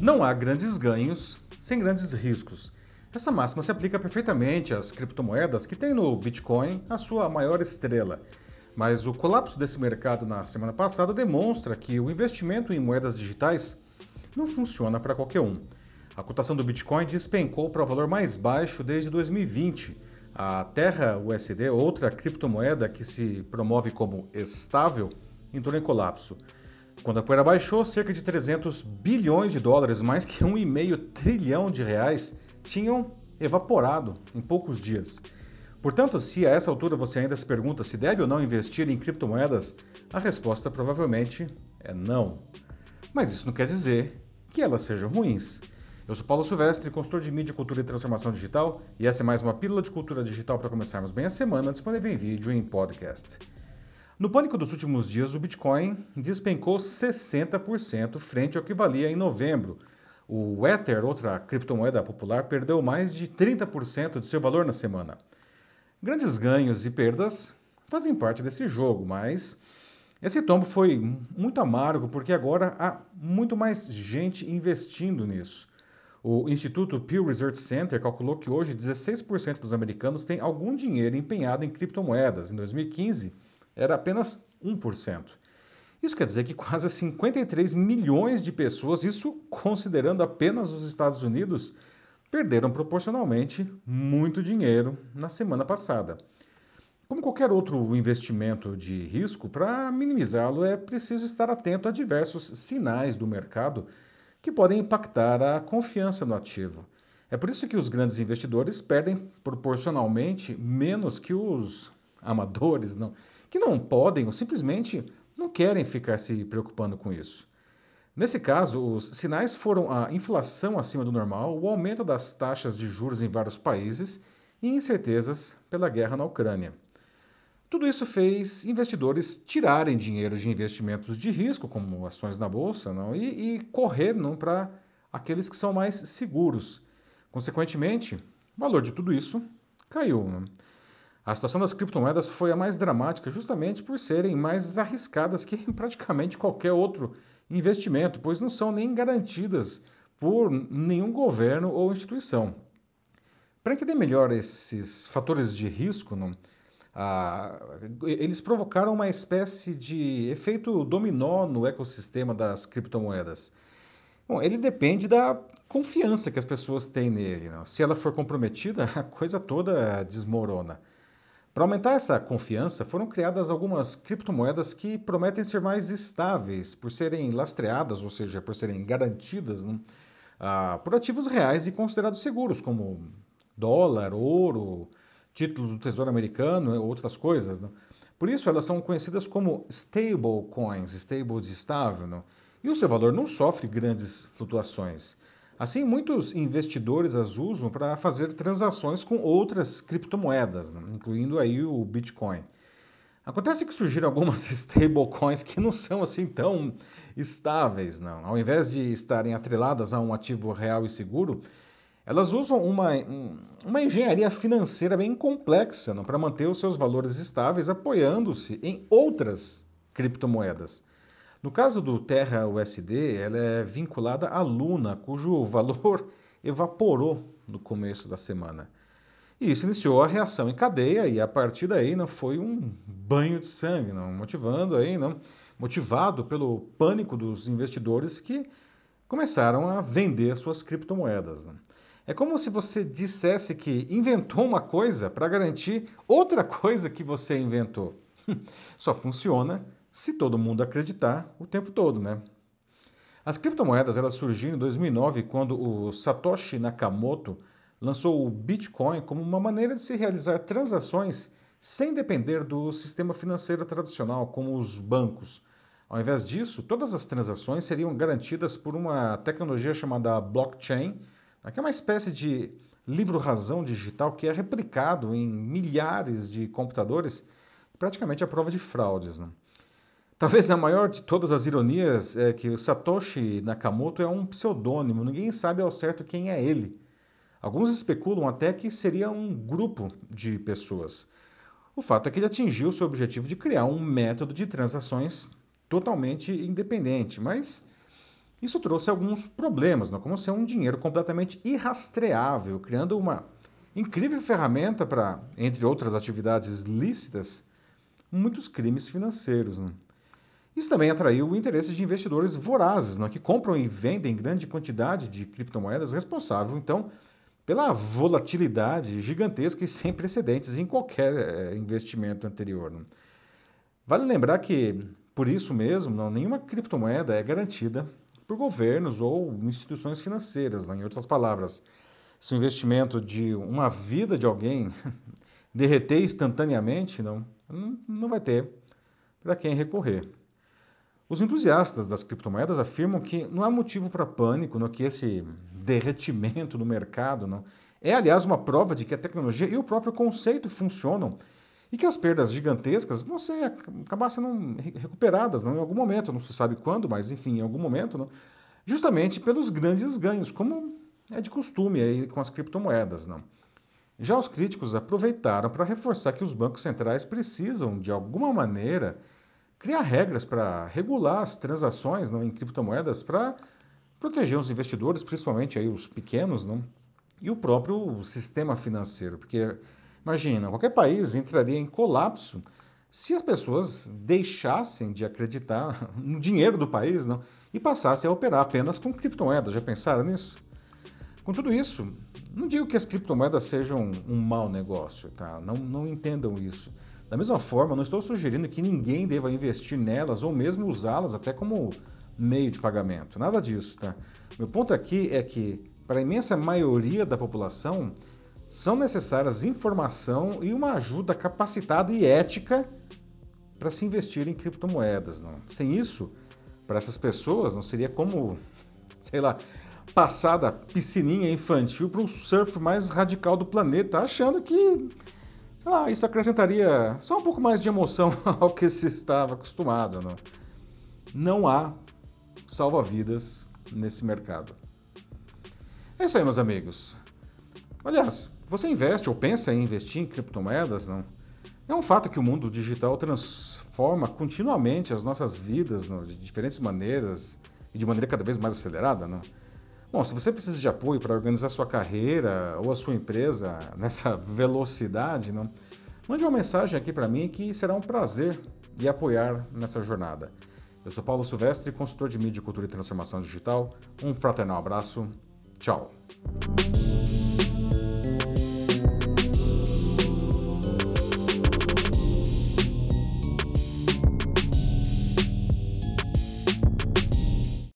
Não há grandes ganhos sem grandes riscos. Essa máxima se aplica perfeitamente às criptomoedas que têm no Bitcoin a sua maior estrela. Mas o colapso desse mercado na semana passada demonstra que o investimento em moedas digitais não funciona para qualquer um. A cotação do Bitcoin despencou para o valor mais baixo desde 2020. A Terra USD, outra criptomoeda que se promove como estável, entrou em colapso. Quando a poeira baixou, cerca de 300 bilhões de dólares, mais que 1,5 trilhão de reais, tinham evaporado em poucos dias. Portanto, se a essa altura você ainda se pergunta se deve ou não investir em criptomoedas, a resposta provavelmente é não. Mas isso não quer dizer que elas sejam ruins. Eu sou Paulo Silvestre, consultor de mídia, cultura e transformação digital, e essa é mais uma pílula de cultura digital para começarmos bem a semana, disponível em vídeo e em podcast. No pânico dos últimos dias, o Bitcoin despencou 60% frente ao que valia em novembro. O Ether, outra criptomoeda popular, perdeu mais de 30% de seu valor na semana. Grandes ganhos e perdas fazem parte desse jogo, mas esse tombo foi muito amargo porque agora há muito mais gente investindo nisso. O Instituto Pew Research Center calculou que hoje 16% dos americanos têm algum dinheiro empenhado em criptomoedas. Em 2015, era apenas 1%. Isso quer dizer que quase 53 milhões de pessoas, isso considerando apenas os Estados Unidos, perderam proporcionalmente muito dinheiro na semana passada. Como qualquer outro investimento de risco, para minimizá-lo é preciso estar atento a diversos sinais do mercado que podem impactar a confiança no ativo. É por isso que os grandes investidores perdem proporcionalmente menos que os amadores, não, que não podem ou simplesmente não querem ficar se preocupando com isso. Nesse caso, os sinais foram a inflação acima do normal, o aumento das taxas de juros em vários países e incertezas pela guerra na Ucrânia. Tudo isso fez investidores tirarem dinheiro de investimentos de risco, como ações na bolsa, não, e, e correr para aqueles que são mais seguros. Consequentemente, o valor de tudo isso caiu. Não. A situação das criptomoedas foi a mais dramática justamente por serem mais arriscadas que praticamente qualquer outro investimento, pois não são nem garantidas por nenhum governo ou instituição. Para entender melhor esses fatores de risco, não, ah, eles provocaram uma espécie de efeito dominó no ecossistema das criptomoedas. Bom, ele depende da confiança que as pessoas têm nele. Não? Se ela for comprometida, a coisa toda desmorona. Para aumentar essa confiança, foram criadas algumas criptomoedas que prometem ser mais estáveis por serem lastreadas, ou seja, por serem garantidas né, ah, por ativos reais e considerados seguros, como dólar, ouro, títulos do Tesouro Americano e outras coisas. Né? Por isso, elas são conhecidas como stable coins, stable de estável, né? e o seu valor não sofre grandes flutuações. Assim, muitos investidores as usam para fazer transações com outras criptomoedas, né? incluindo aí o Bitcoin. Acontece que surgiram algumas stablecoins que não são assim tão estáveis, não. Ao invés de estarem atreladas a um ativo real e seguro, elas usam uma, uma engenharia financeira bem complexa para manter os seus valores estáveis, apoiando-se em outras criptomoedas. No caso do Terra USD, ela é vinculada à Luna, cujo valor evaporou no começo da semana. E isso iniciou a reação em cadeia e a partir daí não foi um banho de sangue, não, motivando aí, não, motivado pelo pânico dos investidores que começaram a vender suas criptomoedas. Não. É como se você dissesse que inventou uma coisa para garantir outra coisa que você inventou. Só funciona se todo mundo acreditar o tempo todo, né? As criptomoedas elas surgiram em 2009 quando o Satoshi Nakamoto lançou o Bitcoin como uma maneira de se realizar transações sem depender do sistema financeiro tradicional, como os bancos. Ao invés disso, todas as transações seriam garantidas por uma tecnologia chamada blockchain, que é uma espécie de livro-razão digital que é replicado em milhares de computadores, praticamente à prova de fraudes. Né? Talvez a maior de todas as ironias é que o Satoshi Nakamoto é um pseudônimo, ninguém sabe ao certo quem é ele. Alguns especulam até que seria um grupo de pessoas. O fato é que ele atingiu seu objetivo de criar um método de transações totalmente independente, mas Isso trouxe alguns problemas, não? como ser um dinheiro completamente irrastreável, criando uma incrível ferramenta para, entre outras atividades lícitas, muitos crimes financeiros. Não? Isso também atraiu o interesse de investidores vorazes, não? que compram e vendem grande quantidade de criptomoedas, responsável, então, pela volatilidade gigantesca e sem precedentes em qualquer é, investimento anterior. Não? Vale lembrar que, por isso mesmo, não, nenhuma criptomoeda é garantida por governos ou instituições financeiras. Né? Em outras palavras, se o investimento de uma vida de alguém derreter instantaneamente, não, não vai ter para quem recorrer. Os entusiastas das criptomoedas afirmam que não há motivo para pânico, no que esse derretimento no mercado não, é, aliás, uma prova de que a tecnologia e o próprio conceito funcionam e que as perdas gigantescas vão ser, acabar sendo recuperadas não, em algum momento, não se sabe quando, mas enfim, em algum momento, não, justamente pelos grandes ganhos, como é de costume aí com as criptomoedas. Não. Já os críticos aproveitaram para reforçar que os bancos centrais precisam, de alguma maneira, criar regras para regular as transações não, em criptomoedas para proteger os investidores, principalmente aí os pequenos, não, e o próprio sistema financeiro, porque Imagina, qualquer país entraria em colapso se as pessoas deixassem de acreditar no dinheiro do país não, e passassem a operar apenas com criptomoedas. Já pensaram nisso? Com tudo isso, não digo que as criptomoedas sejam um mau negócio, tá? Não, não entendam isso. Da mesma forma, não estou sugerindo que ninguém deva investir nelas ou mesmo usá-las até como meio de pagamento. Nada disso, tá? Meu ponto aqui é que, para a imensa maioria da população, são necessárias informação e uma ajuda capacitada e ética para se investir em criptomoedas. Não? Sem isso, para essas pessoas, não seria como, sei lá, passar da piscininha infantil para o surf mais radical do planeta, achando que lá, isso acrescentaria só um pouco mais de emoção ao que se estava acostumado. Não, não há salva-vidas nesse mercado. É isso aí, meus amigos. Aliás, você investe ou pensa em investir em criptomoedas? Não? É um fato que o mundo digital transforma continuamente as nossas vidas não? de diferentes maneiras e de maneira cada vez mais acelerada. Não? Bom, se você precisa de apoio para organizar sua carreira ou a sua empresa nessa velocidade, não? mande uma mensagem aqui para mim que será um prazer lhe apoiar nessa jornada. Eu sou Paulo Silvestre, consultor de mídia, cultura e transformação digital. Um fraternal abraço. Tchau.